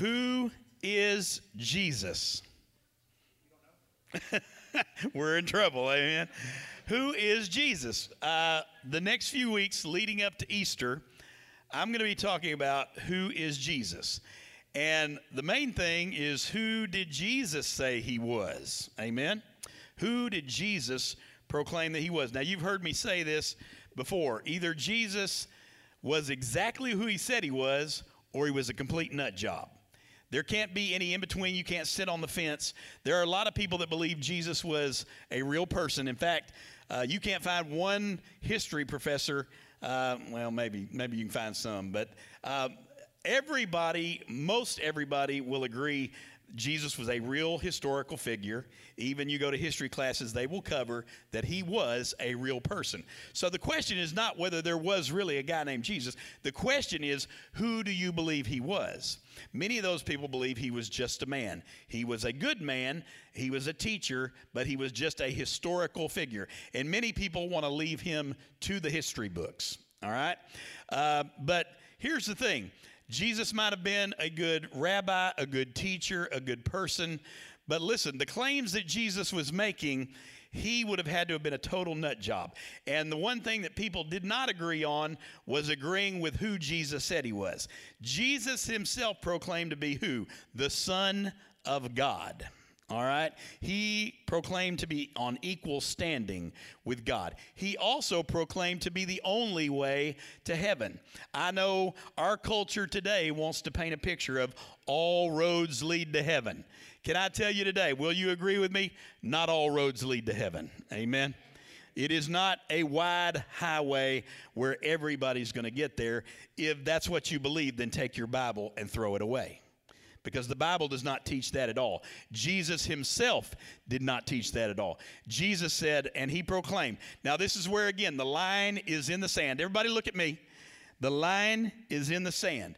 Who is Jesus? We're in trouble, amen. Who is Jesus? Uh, the next few weeks leading up to Easter, I'm going to be talking about who is Jesus. And the main thing is who did Jesus say he was? Amen. Who did Jesus proclaim that he was? Now, you've heard me say this before. Either Jesus was exactly who he said he was, or he was a complete nut job. There can't be any in between. You can't sit on the fence. There are a lot of people that believe Jesus was a real person. In fact, uh, you can't find one history professor. Uh, well, maybe maybe you can find some, but uh, everybody, most everybody, will agree Jesus was a real historical figure. Even you go to history classes, they will cover that he was a real person. So the question is not whether there was really a guy named Jesus. The question is, who do you believe he was? Many of those people believe he was just a man. He was a good man, he was a teacher, but he was just a historical figure. And many people want to leave him to the history books. All right? Uh, but here's the thing Jesus might have been a good rabbi, a good teacher, a good person. But listen, the claims that Jesus was making, he would have had to have been a total nut job. And the one thing that people did not agree on was agreeing with who Jesus said he was. Jesus himself proclaimed to be who? The Son of God. All right? He proclaimed to be on equal standing with God. He also proclaimed to be the only way to heaven. I know our culture today wants to paint a picture of all roads lead to heaven. Can I tell you today, will you agree with me? Not all roads lead to heaven. Amen. It is not a wide highway where everybody's going to get there. If that's what you believe, then take your Bible and throw it away because the Bible does not teach that at all. Jesus himself did not teach that at all. Jesus said, and he proclaimed. Now, this is where, again, the line is in the sand. Everybody, look at me. The line is in the sand.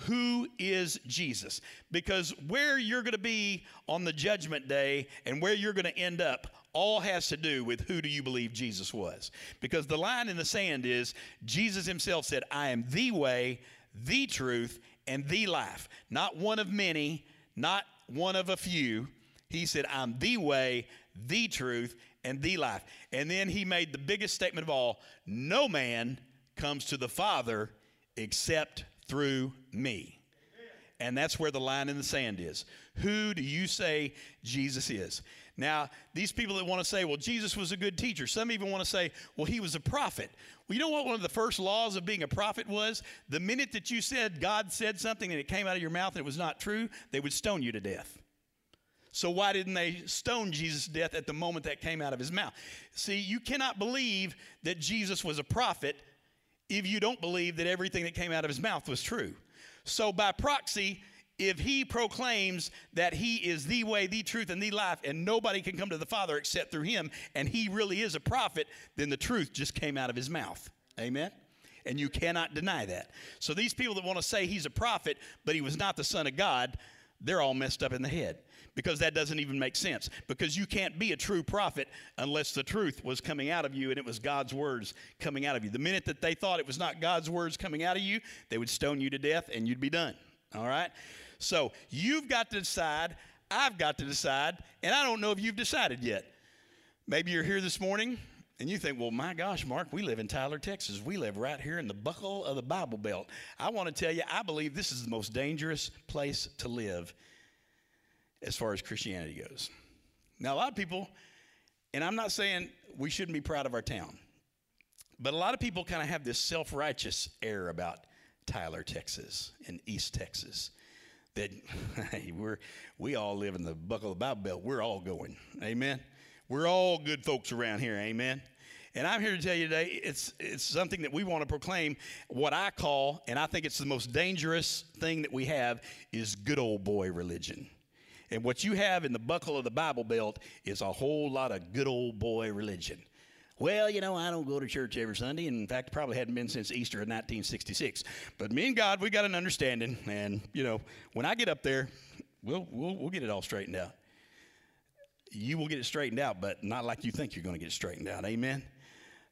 Who is Jesus? Because where you're going to be on the judgment day and where you're going to end up all has to do with who do you believe Jesus was. Because the line in the sand is Jesus himself said, I am the way, the truth, and the life. Not one of many, not one of a few. He said, I'm the way, the truth, and the life. And then he made the biggest statement of all no man comes to the Father except through me. And that's where the line in the sand is. Who do you say Jesus is? Now, these people that want to say, well, Jesus was a good teacher, some even want to say, well, he was a prophet. Well, you know what one of the first laws of being a prophet was? The minute that you said God said something and it came out of your mouth and it was not true, they would stone you to death. So why didn't they stone Jesus to death at the moment that came out of his mouth? See, you cannot believe that Jesus was a prophet if you don't believe that everything that came out of his mouth was true. So by proxy, if he proclaims that he is the way, the truth, and the life, and nobody can come to the Father except through him, and he really is a prophet, then the truth just came out of his mouth. Amen? And you cannot deny that. So these people that want to say he's a prophet, but he was not the Son of God, they're all messed up in the head because that doesn't even make sense. Because you can't be a true prophet unless the truth was coming out of you and it was God's words coming out of you. The minute that they thought it was not God's words coming out of you, they would stone you to death and you'd be done. All right? So you've got to decide, I've got to decide, and I don't know if you've decided yet. Maybe you're here this morning and you think, well, my gosh, Mark, we live in Tyler, Texas. We live right here in the buckle of the Bible Belt. I want to tell you, I believe this is the most dangerous place to live as far as Christianity goes. Now, a lot of people, and I'm not saying we shouldn't be proud of our town, but a lot of people kind of have this self righteous air about Tyler, Texas, and East Texas that hey, we're we all live in the buckle of the Bible Belt. We're all going. Amen. We're all good folks around here. Amen. And I'm here to tell you today, it's it's something that we want to proclaim. What I call, and I think it's the most dangerous thing that we have, is good old boy religion. And what you have in the buckle of the Bible Belt is a whole lot of good old boy religion. Well, you know, I don't go to church every Sunday. And in fact, probably hadn't been since Easter of 1966. But me and God, we got an understanding. And, you know, when I get up there, we'll, we'll, we'll get it all straightened out. You will get it straightened out, but not like you think you're going to get it straightened out. Amen?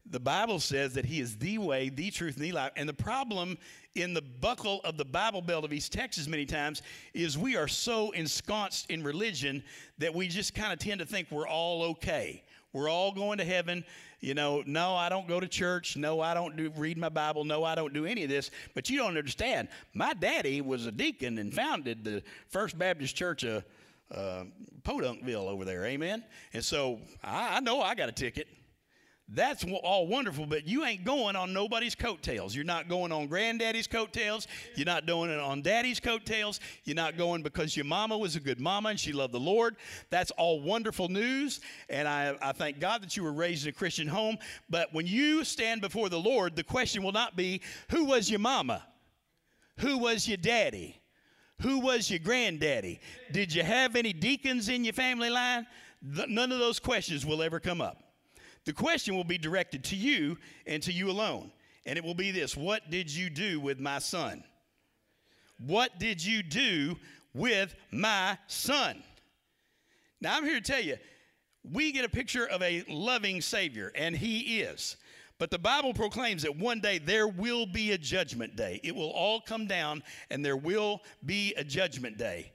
the Bible says that He is the way, the truth, and the life. And the problem in the buckle of the Bible Belt of East Texas many times is we are so ensconced in religion that we just kind of tend to think we're all okay. We're all going to heaven. You know, no, I don't go to church. No, I don't do read my Bible. No, I don't do any of this. But you don't understand. My daddy was a deacon and founded the First Baptist Church of uh, Podunkville over there. Amen. And so I, I know I got a ticket. That's all wonderful, but you ain't going on nobody's coattails. You're not going on granddaddy's coattails. You're not doing it on daddy's coattails. You're not going because your mama was a good mama and she loved the Lord. That's all wonderful news. And I, I thank God that you were raised in a Christian home. But when you stand before the Lord, the question will not be, who was your mama? Who was your daddy? Who was your granddaddy? Did you have any deacons in your family line? None of those questions will ever come up. The question will be directed to you and to you alone. And it will be this What did you do with my son? What did you do with my son? Now, I'm here to tell you, we get a picture of a loving Savior, and He is. But the Bible proclaims that one day there will be a judgment day. It will all come down, and there will be a judgment day.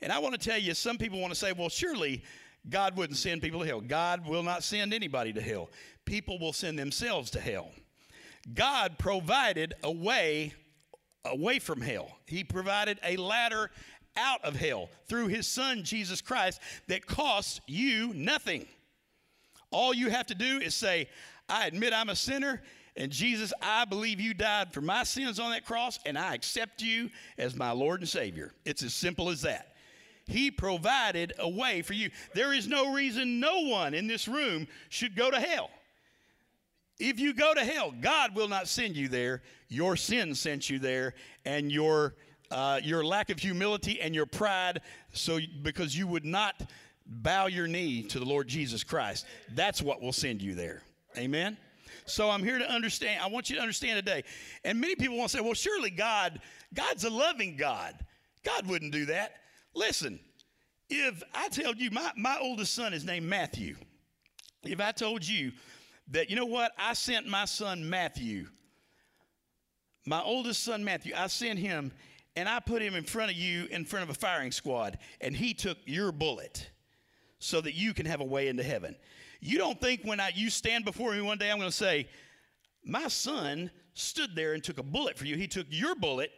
And I want to tell you, some people want to say, well, surely God wouldn't send people to hell. God will not send anybody to hell. People will send themselves to hell. God provided a way away from hell. He provided a ladder out of hell through his son Jesus Christ that costs you nothing. All you have to do is say, I admit I'm a sinner and Jesus, I believe you died for my sins on that cross, and I accept you as my Lord and Savior. It's as simple as that. He provided a way for you. There is no reason no one in this room should go to hell. If you go to hell, God will not send you there. Your sin sent you there, and your uh, your lack of humility and your pride, so because you would not bow your knee to the Lord Jesus Christ. That's what will send you there. Amen. So I'm here to understand. I want you to understand today. And many people want to say, "Well, surely God, God's a loving God. God wouldn't do that." Listen, if I told you my, my oldest son is named Matthew, if I told you that, you know what, I sent my son Matthew, my oldest son Matthew, I sent him and I put him in front of you in front of a firing squad, and he took your bullet so that you can have a way into heaven. You don't think when I, you stand before me one day, I'm going to say, My son stood there and took a bullet for you. He took your bullet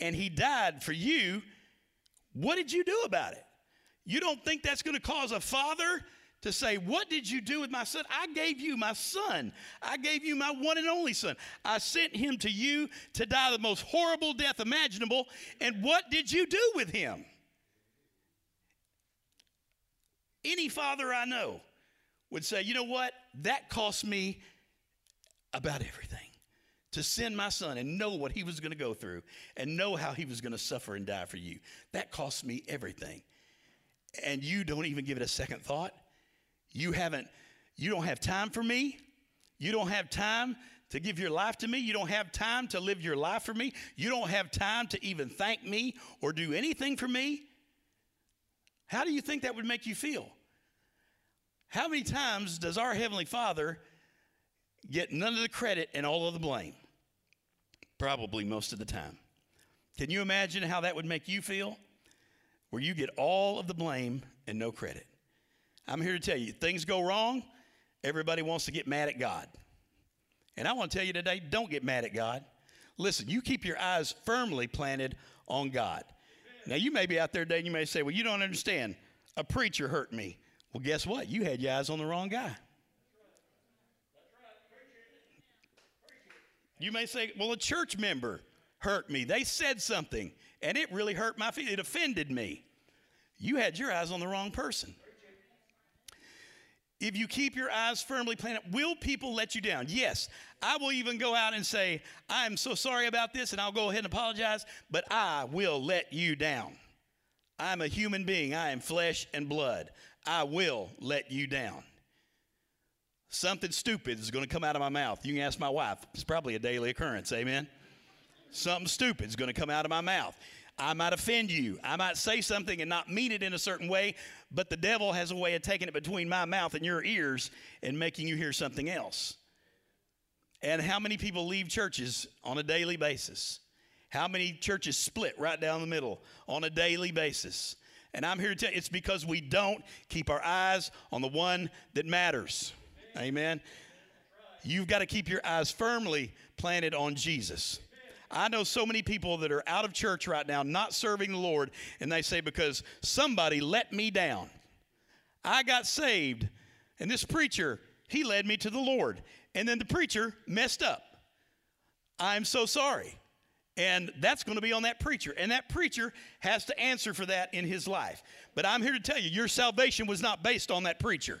and he died for you what did you do about it? You don't think that's going to cause a father to say, What did you do with my son? I gave you my son. I gave you my one and only son. I sent him to you to die the most horrible death imaginable. And what did you do with him? Any father I know would say, You know what? That cost me about everything to send my son and know what he was going to go through and know how he was going to suffer and die for you. That cost me everything. And you don't even give it a second thought. You haven't, you don't have time for me. You don't have time to give your life to me. You don't have time to live your life for me. You don't have time to even thank me or do anything for me. How do you think that would make you feel? How many times does our Heavenly Father get none of the credit and all of the blame? Probably most of the time. Can you imagine how that would make you feel? Where you get all of the blame and no credit. I'm here to tell you, things go wrong, everybody wants to get mad at God. And I want to tell you today, don't get mad at God. Listen, you keep your eyes firmly planted on God. Now, you may be out there today and you may say, Well, you don't understand. A preacher hurt me. Well, guess what? You had your eyes on the wrong guy. You may say, well, a church member hurt me. They said something, and it really hurt my feelings. It offended me. You had your eyes on the wrong person. If you keep your eyes firmly planted, will people let you down? Yes. I will even go out and say, I'm so sorry about this, and I'll go ahead and apologize, but I will let you down. I'm a human being. I am flesh and blood. I will let you down. Something stupid is going to come out of my mouth. You can ask my wife. It's probably a daily occurrence. Amen. Something stupid is going to come out of my mouth. I might offend you. I might say something and not mean it in a certain way, but the devil has a way of taking it between my mouth and your ears and making you hear something else. And how many people leave churches on a daily basis? How many churches split right down the middle on a daily basis? And I'm here to tell you, it's because we don't keep our eyes on the one that matters. Amen. You've got to keep your eyes firmly planted on Jesus. I know so many people that are out of church right now, not serving the Lord, and they say, because somebody let me down. I got saved, and this preacher, he led me to the Lord. And then the preacher messed up. I'm so sorry. And that's going to be on that preacher. And that preacher has to answer for that in his life. But I'm here to tell you, your salvation was not based on that preacher.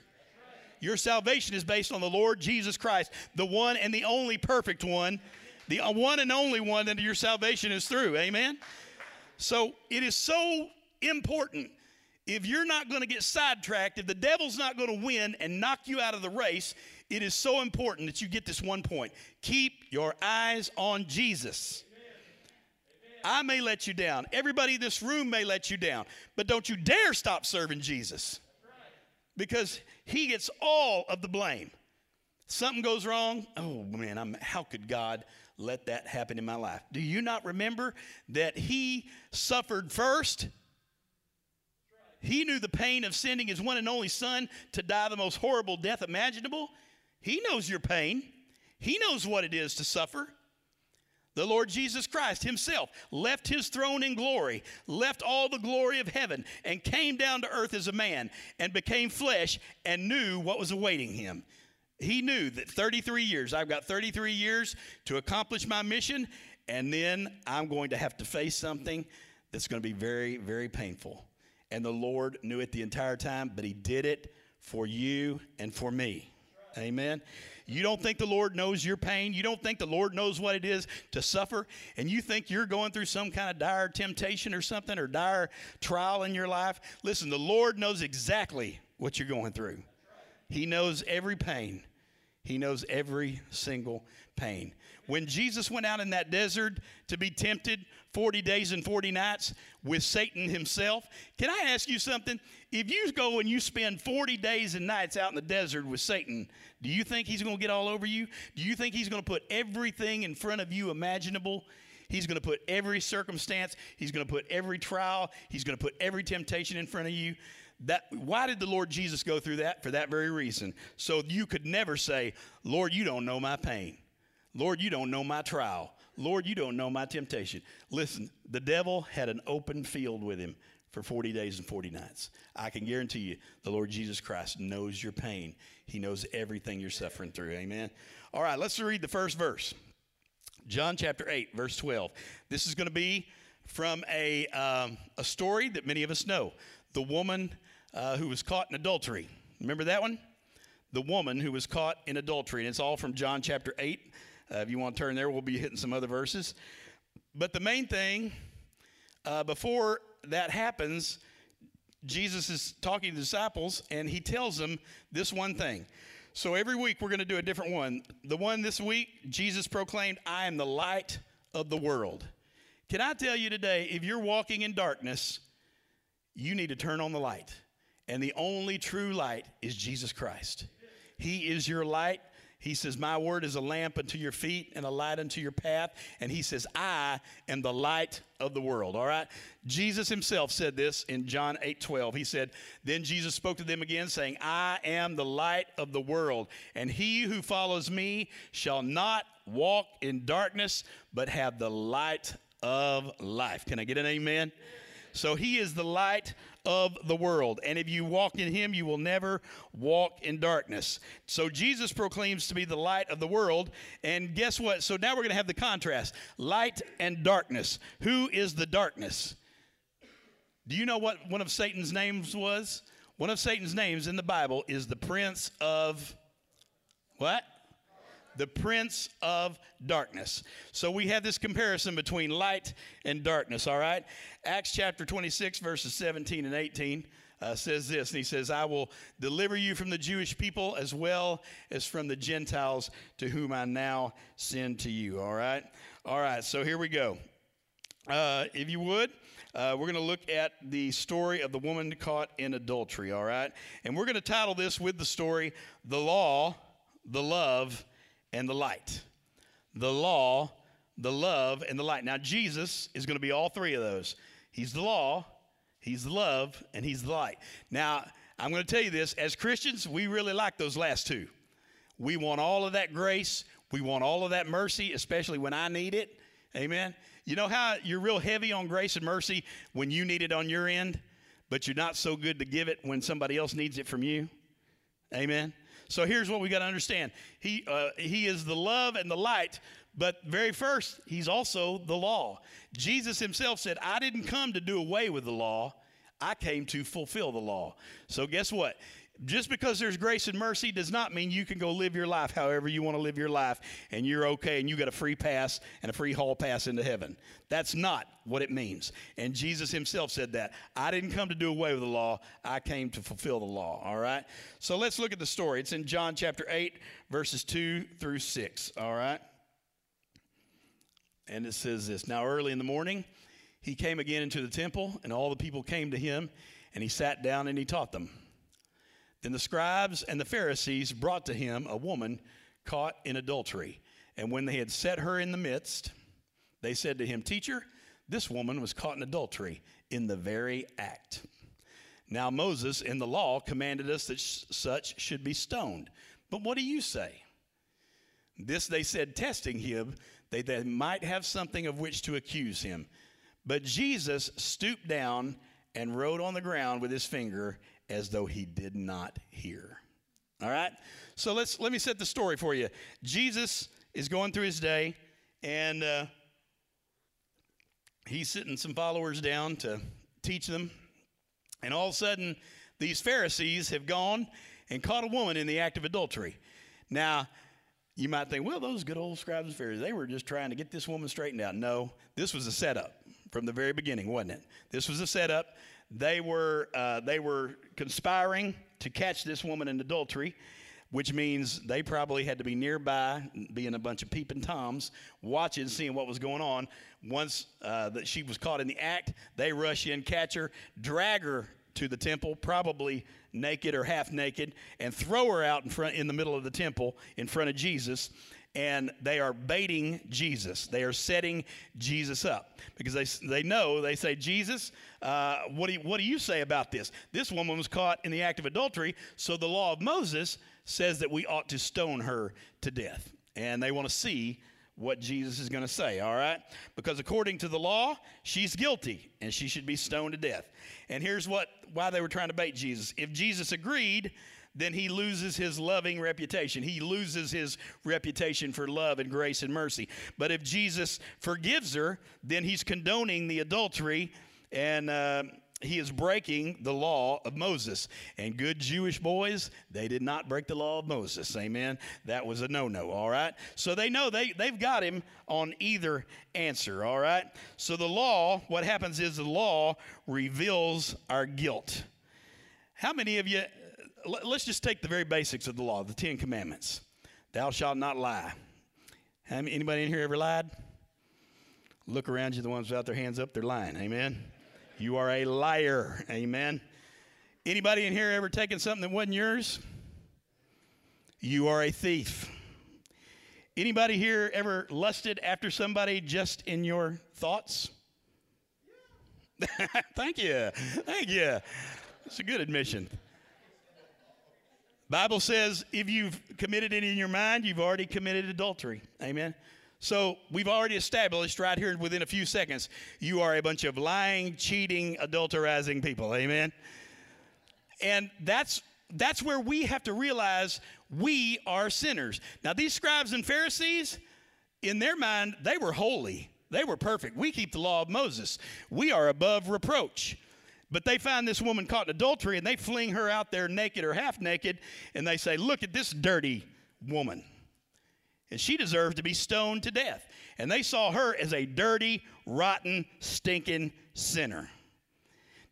Your salvation is based on the Lord Jesus Christ, the one and the only perfect one, the uh, one and only one that your salvation is through. Amen? So it is so important. If you're not going to get sidetracked, if the devil's not going to win and knock you out of the race, it is so important that you get this one point. Keep your eyes on Jesus. I may let you down. Everybody in this room may let you down. But don't you dare stop serving Jesus. Because he gets all of the blame. Something goes wrong. Oh man, I'm, how could God let that happen in my life? Do you not remember that he suffered first? He knew the pain of sending his one and only son to die the most horrible death imaginable. He knows your pain. He knows what it is to suffer. The Lord Jesus Christ himself left his throne in glory, left all the glory of heaven, and came down to earth as a man and became flesh and knew what was awaiting him. He knew that 33 years, I've got 33 years to accomplish my mission, and then I'm going to have to face something that's going to be very, very painful. And the Lord knew it the entire time, but He did it for you and for me. Amen. You don't think the Lord knows your pain. You don't think the Lord knows what it is to suffer. And you think you're going through some kind of dire temptation or something or dire trial in your life. Listen, the Lord knows exactly what you're going through. He knows every pain, He knows every single pain. When Jesus went out in that desert to be tempted 40 days and 40 nights with Satan himself, can I ask you something? If you go and you spend 40 days and nights out in the desert with Satan, do you think he's going to get all over you? Do you think he's going to put everything in front of you imaginable? He's going to put every circumstance, he's going to put every trial, he's going to put every temptation in front of you. That, why did the Lord Jesus go through that? For that very reason. So you could never say, Lord, you don't know my pain. Lord, you don't know my trial. Lord, you don't know my temptation. Listen, the devil had an open field with him for 40 days and 40 nights. I can guarantee you, the Lord Jesus Christ knows your pain. He knows everything you're suffering through. Amen. All right, let's read the first verse. John chapter 8, verse 12. This is going to be from a, um, a story that many of us know the woman uh, who was caught in adultery. Remember that one? The woman who was caught in adultery. And it's all from John chapter 8. Uh, if you want to turn there, we'll be hitting some other verses. But the main thing, uh, before that happens, Jesus is talking to the disciples and he tells them this one thing. So every week we're going to do a different one. The one this week, Jesus proclaimed, I am the light of the world. Can I tell you today, if you're walking in darkness, you need to turn on the light. And the only true light is Jesus Christ. He is your light. He says, My word is a lamp unto your feet and a light unto your path. And he says, I am the light of the world. All right? Jesus himself said this in John 8 12. He said, Then Jesus spoke to them again, saying, I am the light of the world, and he who follows me shall not walk in darkness, but have the light of life. Can I get an amen? So he is the light of the world. And if you walk in him, you will never walk in darkness. So Jesus proclaims to be the light of the world. And guess what? So now we're going to have the contrast light and darkness. Who is the darkness? Do you know what one of Satan's names was? One of Satan's names in the Bible is the prince of what? The prince of darkness. So we have this comparison between light and darkness, all right? Acts chapter 26, verses 17 and 18. Uh, says this, and he says, I will deliver you from the Jewish people as well as from the Gentiles to whom I now send to you. All right? All right, so here we go. Uh, if you would, uh, we're going to look at the story of the woman caught in adultery, all right? And we're going to title this with the story, The Law, the Love, and the light. the law, the love, and the light. Now, Jesus is going to be all three of those. He's the law, He's the love, and He's the light. Now, I'm going to tell you this as Christians, we really like those last two. We want all of that grace, we want all of that mercy, especially when I need it. Amen. You know how you're real heavy on grace and mercy when you need it on your end, but you're not so good to give it when somebody else needs it from you? Amen. So here's what we got to understand. He uh, he is the love and the light, but very first, he's also the law. Jesus himself said, "I didn't come to do away with the law. I came to fulfill the law." So guess what? Just because there's grace and mercy does not mean you can go live your life however you want to live your life and you're okay and you got a free pass and a free hall pass into heaven. That's not what it means. And Jesus himself said that. I didn't come to do away with the law, I came to fulfill the law. All right? So let's look at the story. It's in John chapter 8, verses 2 through 6. All right? And it says this Now, early in the morning, he came again into the temple, and all the people came to him, and he sat down and he taught them. Then the scribes and the Pharisees brought to him a woman caught in adultery. And when they had set her in the midst, they said to him, Teacher, this woman was caught in adultery in the very act. Now, Moses in the law commanded us that sh- such should be stoned. But what do you say? This they said, testing him, that they might have something of which to accuse him. But Jesus stooped down and wrote on the ground with his finger as though he did not hear. All right? So let's let me set the story for you. Jesus is going through his day and uh, he's sitting some followers down to teach them. And all of a sudden, these Pharisees have gone and caught a woman in the act of adultery. Now, you might think, well, those good old scribes and Pharisees, they were just trying to get this woman straightened out. No, this was a setup from the very beginning, wasn't it? This was a setup they were, uh, they were conspiring to catch this woman in adultery, which means they probably had to be nearby, being a bunch of peeping toms, watching, seeing what was going on. Once uh, that she was caught in the act, they rush in, catch her, drag her to the temple, probably naked or half naked, and throw her out in front in the middle of the temple in front of Jesus and they are baiting Jesus. They are setting Jesus up because they, they know, they say, Jesus, uh, what, do you, what do you say about this? This woman was caught in the act of adultery, so the law of Moses says that we ought to stone her to death. And they want to see what Jesus is going to say, all right? Because according to the law, she's guilty and she should be stoned to death. And here's what why they were trying to bait Jesus. If Jesus agreed, then he loses his loving reputation. He loses his reputation for love and grace and mercy. But if Jesus forgives her, then he's condoning the adultery and uh, he is breaking the law of Moses. And good Jewish boys, they did not break the law of Moses. Amen. That was a no no, all right? So they know they, they've got him on either answer, all right? So the law, what happens is the law reveals our guilt. How many of you let's just take the very basics of the law, the Ten Commandments. Thou shalt not lie. Anybody in here ever lied? Look around you, the ones without their hands up, they're lying. Amen. You are a liar. Amen. Anybody in here ever taken something that wasn't yours? You are a thief. Anybody here ever lusted after somebody just in your thoughts? Thank you. Thank you. That's a good admission. Bible says if you've committed it in your mind, you've already committed adultery. Amen. So we've already established right here within a few seconds, you are a bunch of lying, cheating, adulterizing people. Amen. And that's that's where we have to realize we are sinners. Now these scribes and Pharisees, in their mind, they were holy. They were perfect. We keep the law of Moses. We are above reproach. But they find this woman caught in adultery and they fling her out there naked or half naked and they say, Look at this dirty woman. And she deserves to be stoned to death. And they saw her as a dirty, rotten, stinking sinner.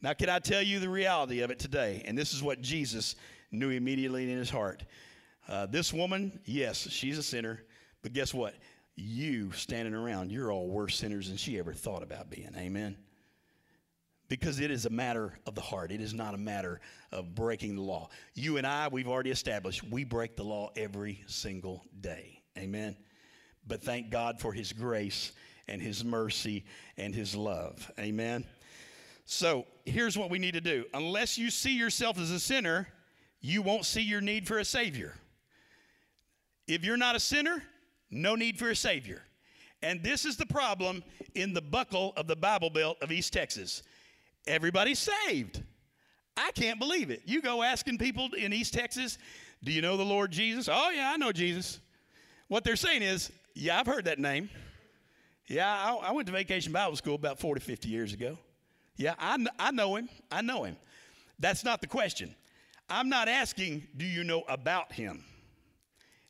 Now, can I tell you the reality of it today? And this is what Jesus knew immediately in his heart. Uh, this woman, yes, she's a sinner, but guess what? You standing around, you're all worse sinners than she ever thought about being. Amen because it is a matter of the heart. It is not a matter of breaking the law. You and I, we've already established, we break the law every single day. Amen. but thank God for his grace and his mercy and his love. Amen. So here's what we need to do unless you see yourself as a sinner, you won't see your need for a Savior. If you're not a sinner, no need for a Savior. And this is the problem in the buckle of the Bible Belt of East Texas. Everybody's saved. I can't believe it. You go asking people in East Texas, do you know the Lord Jesus? Oh, yeah, I know Jesus. What they're saying is, yeah, I've heard that name. Yeah, I, I went to vacation Bible school about 40, 50 years ago. Yeah, I, I know him. I know him. That's not the question. I'm not asking, do you know about him?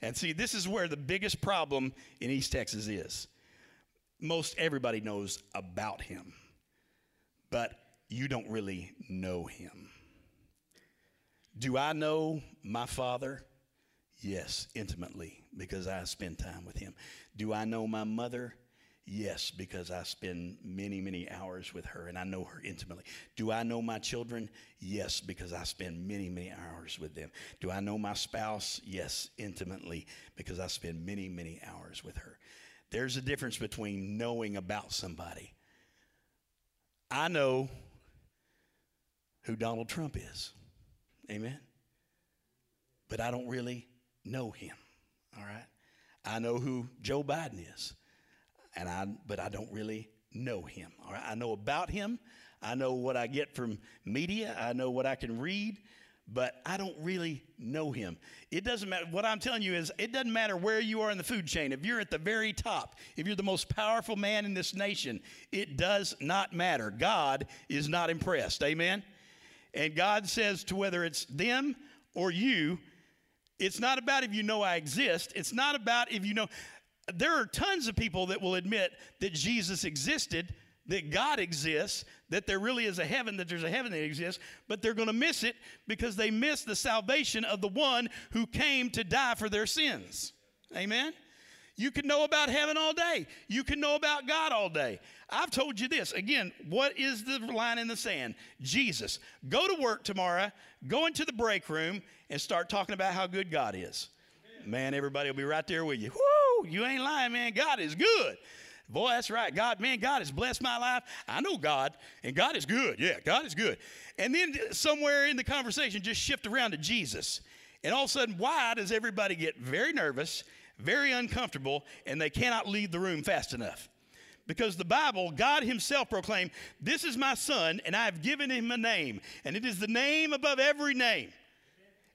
And see, this is where the biggest problem in East Texas is. Most everybody knows about him, but you don't really know him. Do I know my father? Yes, intimately, because I spend time with him. Do I know my mother? Yes, because I spend many, many hours with her and I know her intimately. Do I know my children? Yes, because I spend many, many hours with them. Do I know my spouse? Yes, intimately, because I spend many, many hours with her. There's a difference between knowing about somebody. I know who Donald Trump is. Amen. But I don't really know him. All right. I know who Joe Biden is and I, but I don't really know him. All right, I know about him. I know what I get from media. I know what I can read, but I don't really know him. It doesn't matter. What I'm telling you is, it doesn't matter where you are in the food chain. If you're at the very top, if you're the most powerful man in this nation, it does not matter. God is not impressed. Amen. And God says to whether it's them or you, it's not about if you know I exist. It's not about if you know there are tons of people that will admit that Jesus existed, that God exists, that there really is a heaven, that there's a heaven that exists, but they're going to miss it because they miss the salvation of the one who came to die for their sins. Amen? You can know about heaven all day. You can know about God all day. I've told you this. Again, what is the line in the sand? Jesus. Go to work tomorrow, go into the break room, and start talking about how good God is. Man, everybody will be right there with you. Woo! you ain't lying, man. God is good. Boy, that's right. God, man, God has blessed my life. I know God, and God is good. Yeah, God is good. And then somewhere in the conversation, just shift around to Jesus. And all of a sudden, why does everybody get very nervous, very uncomfortable, and they cannot leave the room fast enough? Because the Bible, God Himself proclaimed, This is my son, and I have given him a name, and it is the name above every name.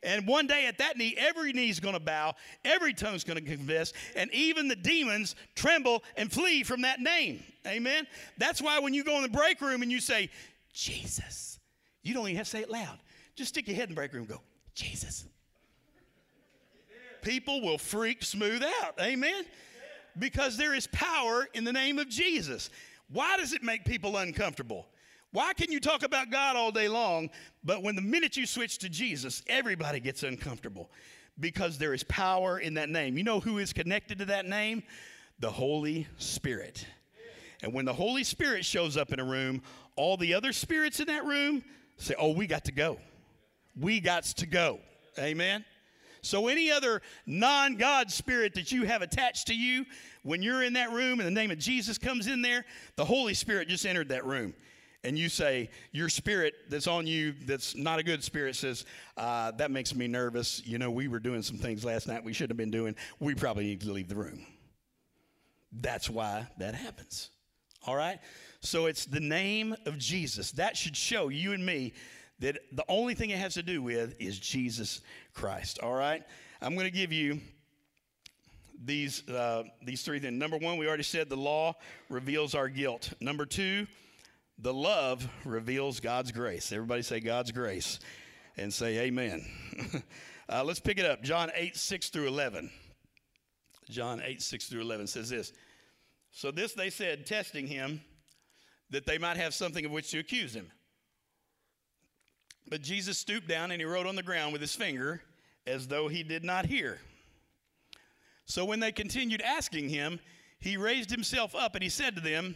And one day at that knee, every knee is going to bow, every tongue is going to confess, and even the demons tremble and flee from that name. Amen. That's why when you go in the break room and you say, Jesus, you don't even have to say it loud. Just stick your head in the break room and go, Jesus. People will freak smooth out. Amen. Because there is power in the name of Jesus. Why does it make people uncomfortable? Why can you talk about God all day long, but when the minute you switch to Jesus, everybody gets uncomfortable? Because there is power in that name. You know who is connected to that name? The Holy Spirit. And when the Holy Spirit shows up in a room, all the other spirits in that room say, Oh, we got to go. We got to go. Amen. So, any other non God spirit that you have attached to you, when you're in that room and the name of Jesus comes in there, the Holy Spirit just entered that room. And you say your spirit that's on you that's not a good spirit says uh, that makes me nervous. You know we were doing some things last night we shouldn't have been doing. We probably need to leave the room. That's why that happens. All right? So it's the name of jesus. That should show you and me that the only thing it has to do with is jesus christ all right i'm going to give you these uh, these three things number one we already said the law reveals our guilt number two the love reveals God's grace. Everybody say God's grace and say amen. uh, let's pick it up. John 8, 6 through 11. John 8, 6 through 11 says this. So this they said, testing him, that they might have something of which to accuse him. But Jesus stooped down and he wrote on the ground with his finger as though he did not hear. So when they continued asking him, he raised himself up and he said to them,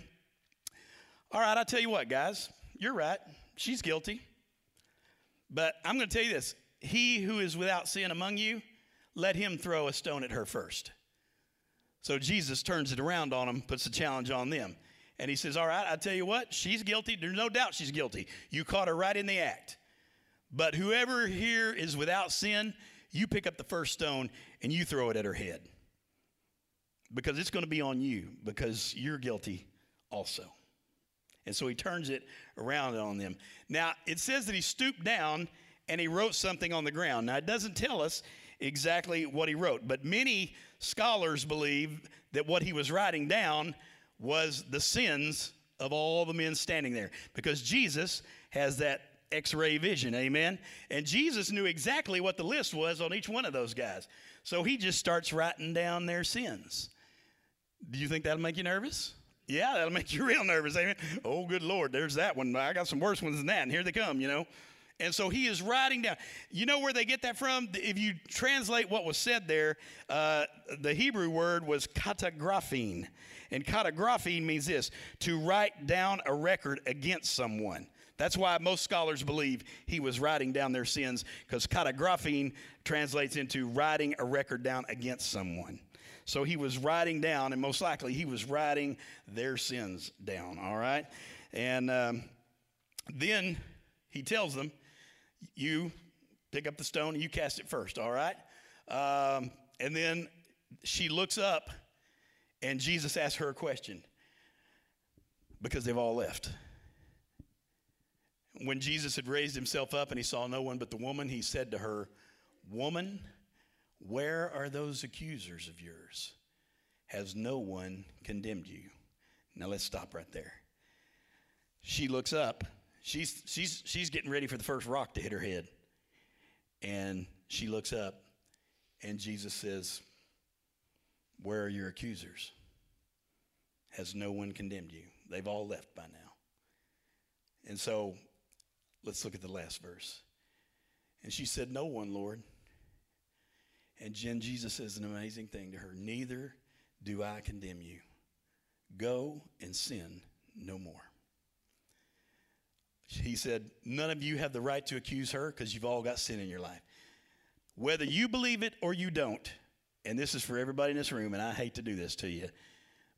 all right, I'll tell you what, guys, you're right. She's guilty. But I'm going to tell you this he who is without sin among you, let him throw a stone at her first. So Jesus turns it around on them, puts the challenge on them. And he says, All right, I tell you what, she's guilty. There's no doubt she's guilty. You caught her right in the act. But whoever here is without sin, you pick up the first stone and you throw it at her head. Because it's going to be on you, because you're guilty also. And so he turns it around on them. Now, it says that he stooped down and he wrote something on the ground. Now, it doesn't tell us exactly what he wrote, but many scholars believe that what he was writing down was the sins of all the men standing there because Jesus has that x ray vision, amen? And Jesus knew exactly what the list was on each one of those guys. So he just starts writing down their sins. Do you think that'll make you nervous? Yeah, that'll make you real nervous, amen? Oh, good Lord, there's that one. I got some worse ones than that, and here they come, you know? And so he is writing down. You know where they get that from? If you translate what was said there, uh, the Hebrew word was katagraphine. And katagraphine means this to write down a record against someone. That's why most scholars believe he was writing down their sins, because katagraphine translates into writing a record down against someone. So he was writing down, and most likely he was writing their sins down, all right? And um, then he tells them, You pick up the stone you cast it first, all right? Um, and then she looks up, and Jesus asks her a question because they've all left. When Jesus had raised himself up and he saw no one but the woman, he said to her, Woman, where are those accusers of yours? Has no one condemned you? Now let's stop right there. She looks up. She's, she's, she's getting ready for the first rock to hit her head. And she looks up, and Jesus says, Where are your accusers? Has no one condemned you? They've all left by now. And so let's look at the last verse. And she said, No one, Lord. And Jesus says an amazing thing to her Neither do I condemn you. Go and sin no more. He said, None of you have the right to accuse her because you've all got sin in your life. Whether you believe it or you don't, and this is for everybody in this room, and I hate to do this to you,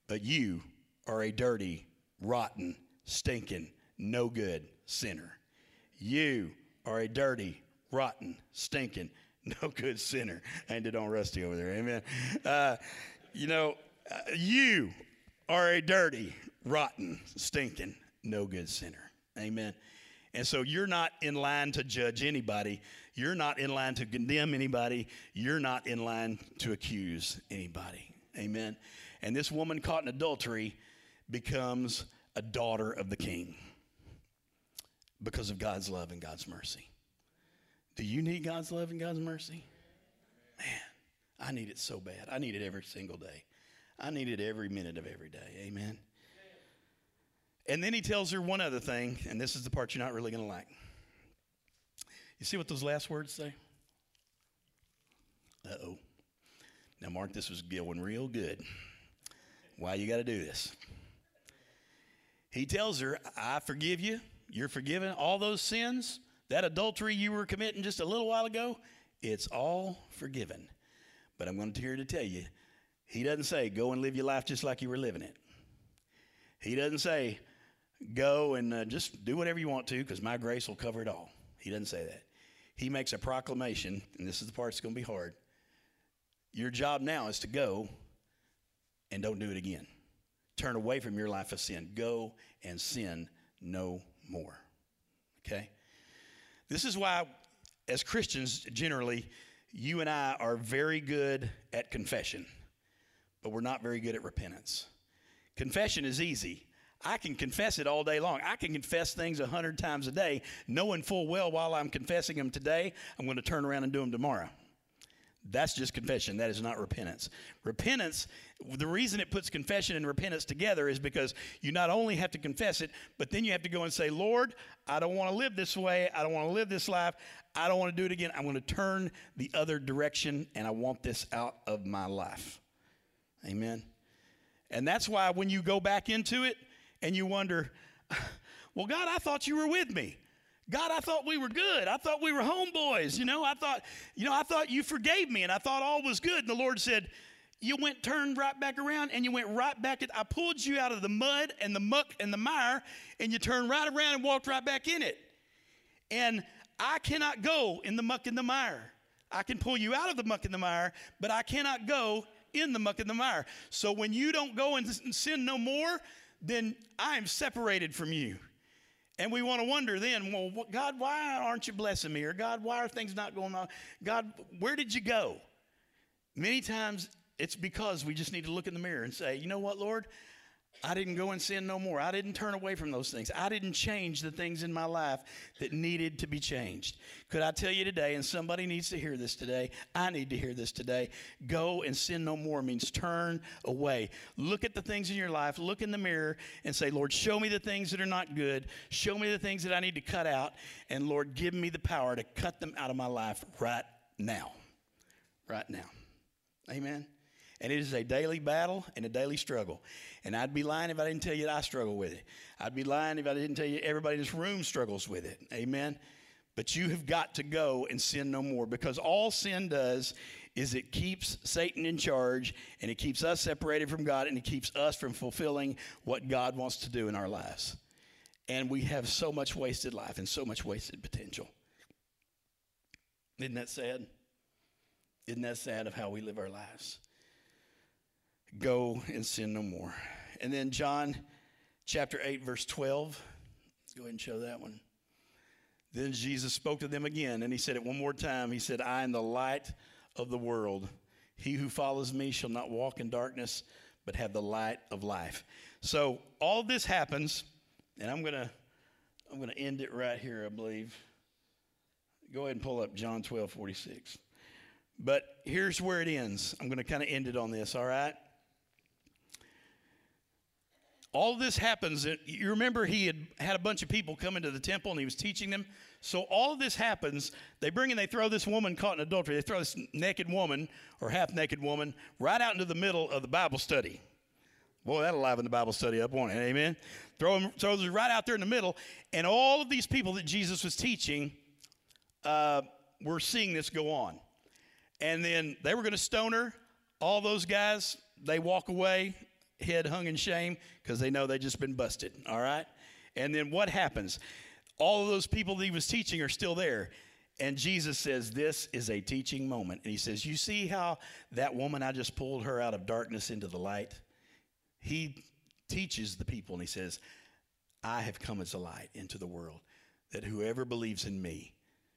but you are a dirty, rotten, stinking, no good sinner. You are a dirty, rotten, stinking, no good sinner. Ended on Rusty over there. Amen. Uh, you know, uh, you are a dirty, rotten, stinking, no good sinner. Amen. And so you're not in line to judge anybody. You're not in line to condemn anybody. You're not in line to accuse anybody. Amen. And this woman caught in adultery becomes a daughter of the king because of God's love and God's mercy. Do you need God's love and God's mercy? Man, I need it so bad. I need it every single day. I need it every minute of every day. Amen. And then he tells her one other thing, and this is the part you're not really going to like. You see what those last words say? Uh oh. Now, Mark, this was going real good. Why you got to do this? He tells her, I forgive you. You're forgiven. All those sins, that adultery you were committing just a little while ago, it's all forgiven. But I'm going to here to tell you, he doesn't say, go and live your life just like you were living it. He doesn't say, go and uh, just do whatever you want to because my grace will cover it all. He doesn't say that. He makes a proclamation, and this is the part that's going to be hard. Your job now is to go and don't do it again. Turn away from your life of sin. Go and sin no more. Okay? This is why, as Christians, generally, you and I are very good at confession, but we're not very good at repentance. Confession is easy. I can confess it all day long. I can confess things a hundred times a day, knowing full well while I'm confessing them today, I'm going to turn around and do them tomorrow. That's just confession. That is not repentance. Repentance, the reason it puts confession and repentance together is because you not only have to confess it, but then you have to go and say, Lord, I don't want to live this way. I don't want to live this life. I don't want to do it again. I'm going to turn the other direction and I want this out of my life. Amen. And that's why when you go back into it and you wonder, well, God, I thought you were with me. God, I thought we were good. I thought we were homeboys. You know, I thought, you know, I thought you forgave me and I thought all was good. And the Lord said, you went turned right back around and you went right back at, I pulled you out of the mud and the muck and the mire and you turned right around and walked right back in it. And I cannot go in the muck and the mire. I can pull you out of the muck and the mire, but I cannot go in the muck and the mire. So when you don't go and sin no more, then I am separated from you. And we want to wonder then, well, God, why aren't you blessing me? Or God, why are things not going on? God, where did you go? Many times it's because we just need to look in the mirror and say, you know what, Lord? I didn't go and sin no more. I didn't turn away from those things. I didn't change the things in my life that needed to be changed. Could I tell you today, and somebody needs to hear this today, I need to hear this today. Go and sin no more means turn away. Look at the things in your life, look in the mirror, and say, Lord, show me the things that are not good. Show me the things that I need to cut out. And Lord, give me the power to cut them out of my life right now. Right now. Amen. And it is a daily battle and a daily struggle. And I'd be lying if I didn't tell you that I struggle with it. I'd be lying if I didn't tell you everybody in this room struggles with it. Amen. But you have got to go and sin no more because all sin does is it keeps Satan in charge and it keeps us separated from God and it keeps us from fulfilling what God wants to do in our lives. And we have so much wasted life and so much wasted potential. Isn't that sad? Isn't that sad of how we live our lives? Go and sin no more. And then John chapter 8, verse 12. Let's go ahead and show that one. Then Jesus spoke to them again, and he said it one more time. He said, I am the light of the world. He who follows me shall not walk in darkness, but have the light of life. So all this happens, and I'm gonna I'm gonna end it right here, I believe. Go ahead and pull up John 12, 46. But here's where it ends. I'm gonna kind of end it on this, all right? All this happens. You remember he had had a bunch of people come into the temple and he was teaching them. So all of this happens. They bring and they throw this woman caught in adultery. They throw this naked woman or half naked woman right out into the middle of the Bible study. Boy, that'll liven the Bible study up, won't it? Amen. Throw them, throws her right out there in the middle, and all of these people that Jesus was teaching uh, were seeing this go on. And then they were going to stone her. All those guys, they walk away head hung in shame because they know they just been busted, all right? And then what happens? All of those people that he was teaching are still there. And Jesus says, This is a teaching moment. And he says, You see how that woman, I just pulled her out of darkness into the light? He teaches the people and he says, I have come as a light into the world, that whoever believes in me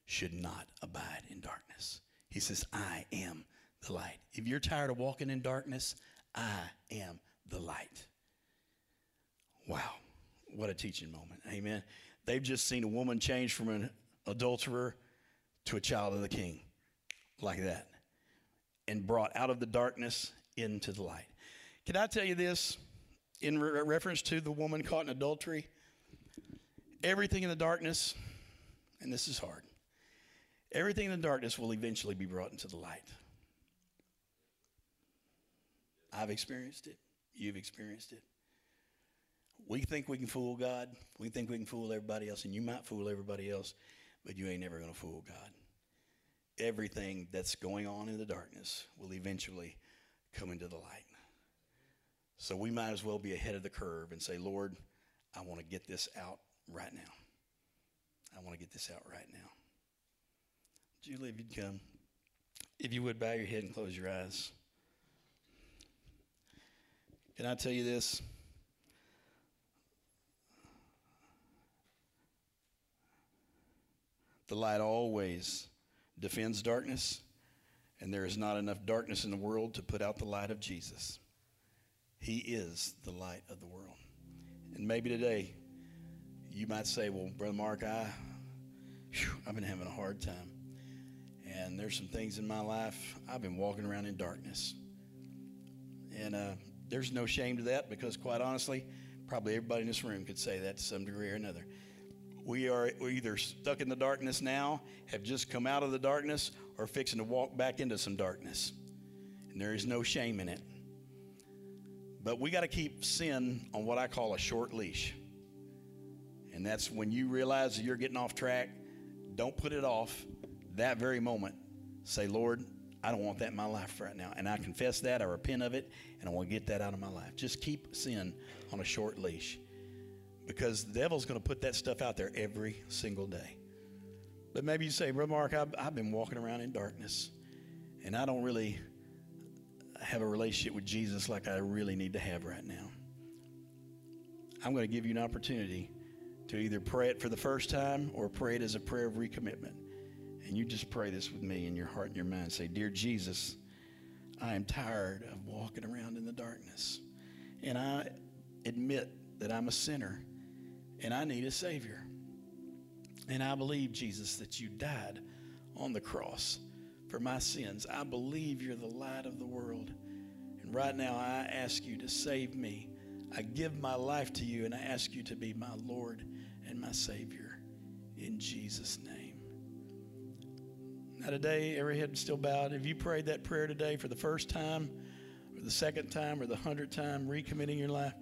should not abide in darkness. He says, I am the light. If you're tired of walking in darkness, I am the light. Wow, what a teaching moment. Amen. They've just seen a woman change from an adulterer to a child of the king, like that, and brought out of the darkness into the light. Can I tell you this in re- reference to the woman caught in adultery? Everything in the darkness, and this is hard, everything in the darkness will eventually be brought into the light. I've experienced it. You've experienced it. We think we can fool God. We think we can fool everybody else, and you might fool everybody else, but you ain't never going to fool God. Everything that's going on in the darkness will eventually come into the light. So we might as well be ahead of the curve and say, Lord, I want to get this out right now. I want to get this out right now. Julie, if you'd come, if you would bow your head and close your eyes. Can I tell you this? The light always defends darkness, and there is not enough darkness in the world to put out the light of Jesus. He is the light of the world. And maybe today you might say, Well, Brother Mark, I, whew, I've been having a hard time. And there's some things in my life, I've been walking around in darkness. And uh, there's no shame to that because, quite honestly, probably everybody in this room could say that to some degree or another. We are either stuck in the darkness now, have just come out of the darkness, or fixing to walk back into some darkness. And there is no shame in it. But we got to keep sin on what I call a short leash. And that's when you realize that you're getting off track, don't put it off that very moment. Say, Lord, I don't want that in my life right now. And I confess that, I repent of it, and I want to get that out of my life. Just keep sin on a short leash because the devil's going to put that stuff out there every single day. But maybe you say, Brother Mark, I've, I've been walking around in darkness, and I don't really have a relationship with Jesus like I really need to have right now. I'm going to give you an opportunity to either pray it for the first time or pray it as a prayer of recommitment. And you just pray this with me in your heart and your mind. Say, Dear Jesus, I am tired of walking around in the darkness. And I admit that I'm a sinner and I need a Savior. And I believe, Jesus, that you died on the cross for my sins. I believe you're the light of the world. And right now, I ask you to save me. I give my life to you and I ask you to be my Lord and my Savior in Jesus' name. Now, today, every head still bowed. If you prayed that prayer today for the first time, or the second time, or the hundredth time, recommitting your life,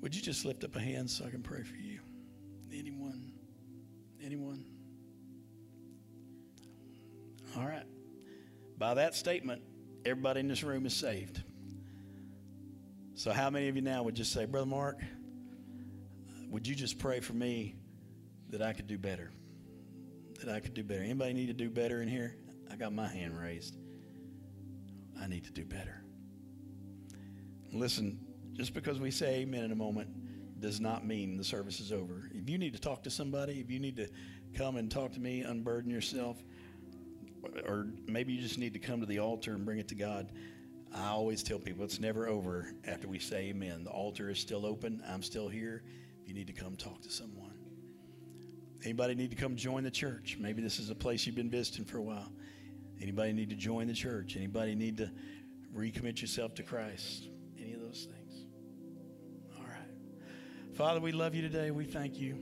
would you just lift up a hand so I can pray for you? Anyone? Anyone? All right. By that statement, everybody in this room is saved. So, how many of you now would just say, Brother Mark, would you just pray for me that I could do better? That I could do better. Anybody need to do better in here? I got my hand raised. I need to do better. Listen, just because we say amen in a moment does not mean the service is over. If you need to talk to somebody, if you need to come and talk to me, unburden yourself, or maybe you just need to come to the altar and bring it to God. I always tell people it's never over after we say amen. The altar is still open. I'm still here. If you need to come talk to someone. Anybody need to come join the church? Maybe this is a place you've been visiting for a while. Anybody need to join the church? Anybody need to recommit yourself to Christ? Any of those things? All right. Father, we love you today. We thank you.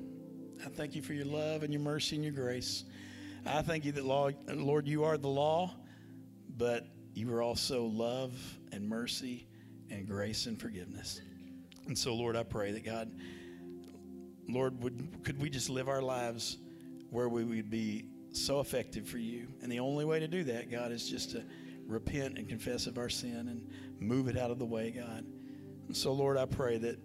I thank you for your love and your mercy and your grace. I thank you that, Lord, you are the law, but you are also love and mercy and grace and forgiveness. And so, Lord, I pray that God, Lord, would, could we just live our lives where we would be so effective for you? And the only way to do that, God, is just to repent and confess of our sin and move it out of the way, God. And so, Lord, I pray that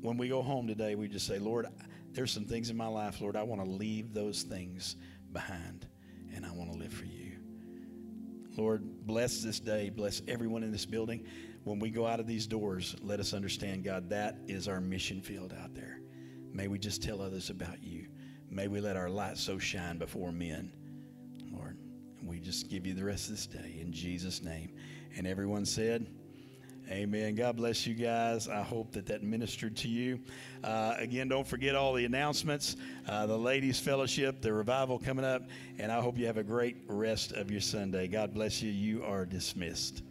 when we go home today, we just say, Lord, there's some things in my life, Lord, I want to leave those things behind and I want to live for you. Lord, bless this day. Bless everyone in this building. When we go out of these doors, let us understand, God, that is our mission field out there. May we just tell others about you. May we let our light so shine before men, Lord. And we just give you the rest of this day in Jesus' name. And everyone said, Amen. God bless you guys. I hope that that ministered to you. Uh, again, don't forget all the announcements, uh, the ladies' fellowship, the revival coming up, and I hope you have a great rest of your Sunday. God bless you. You are dismissed.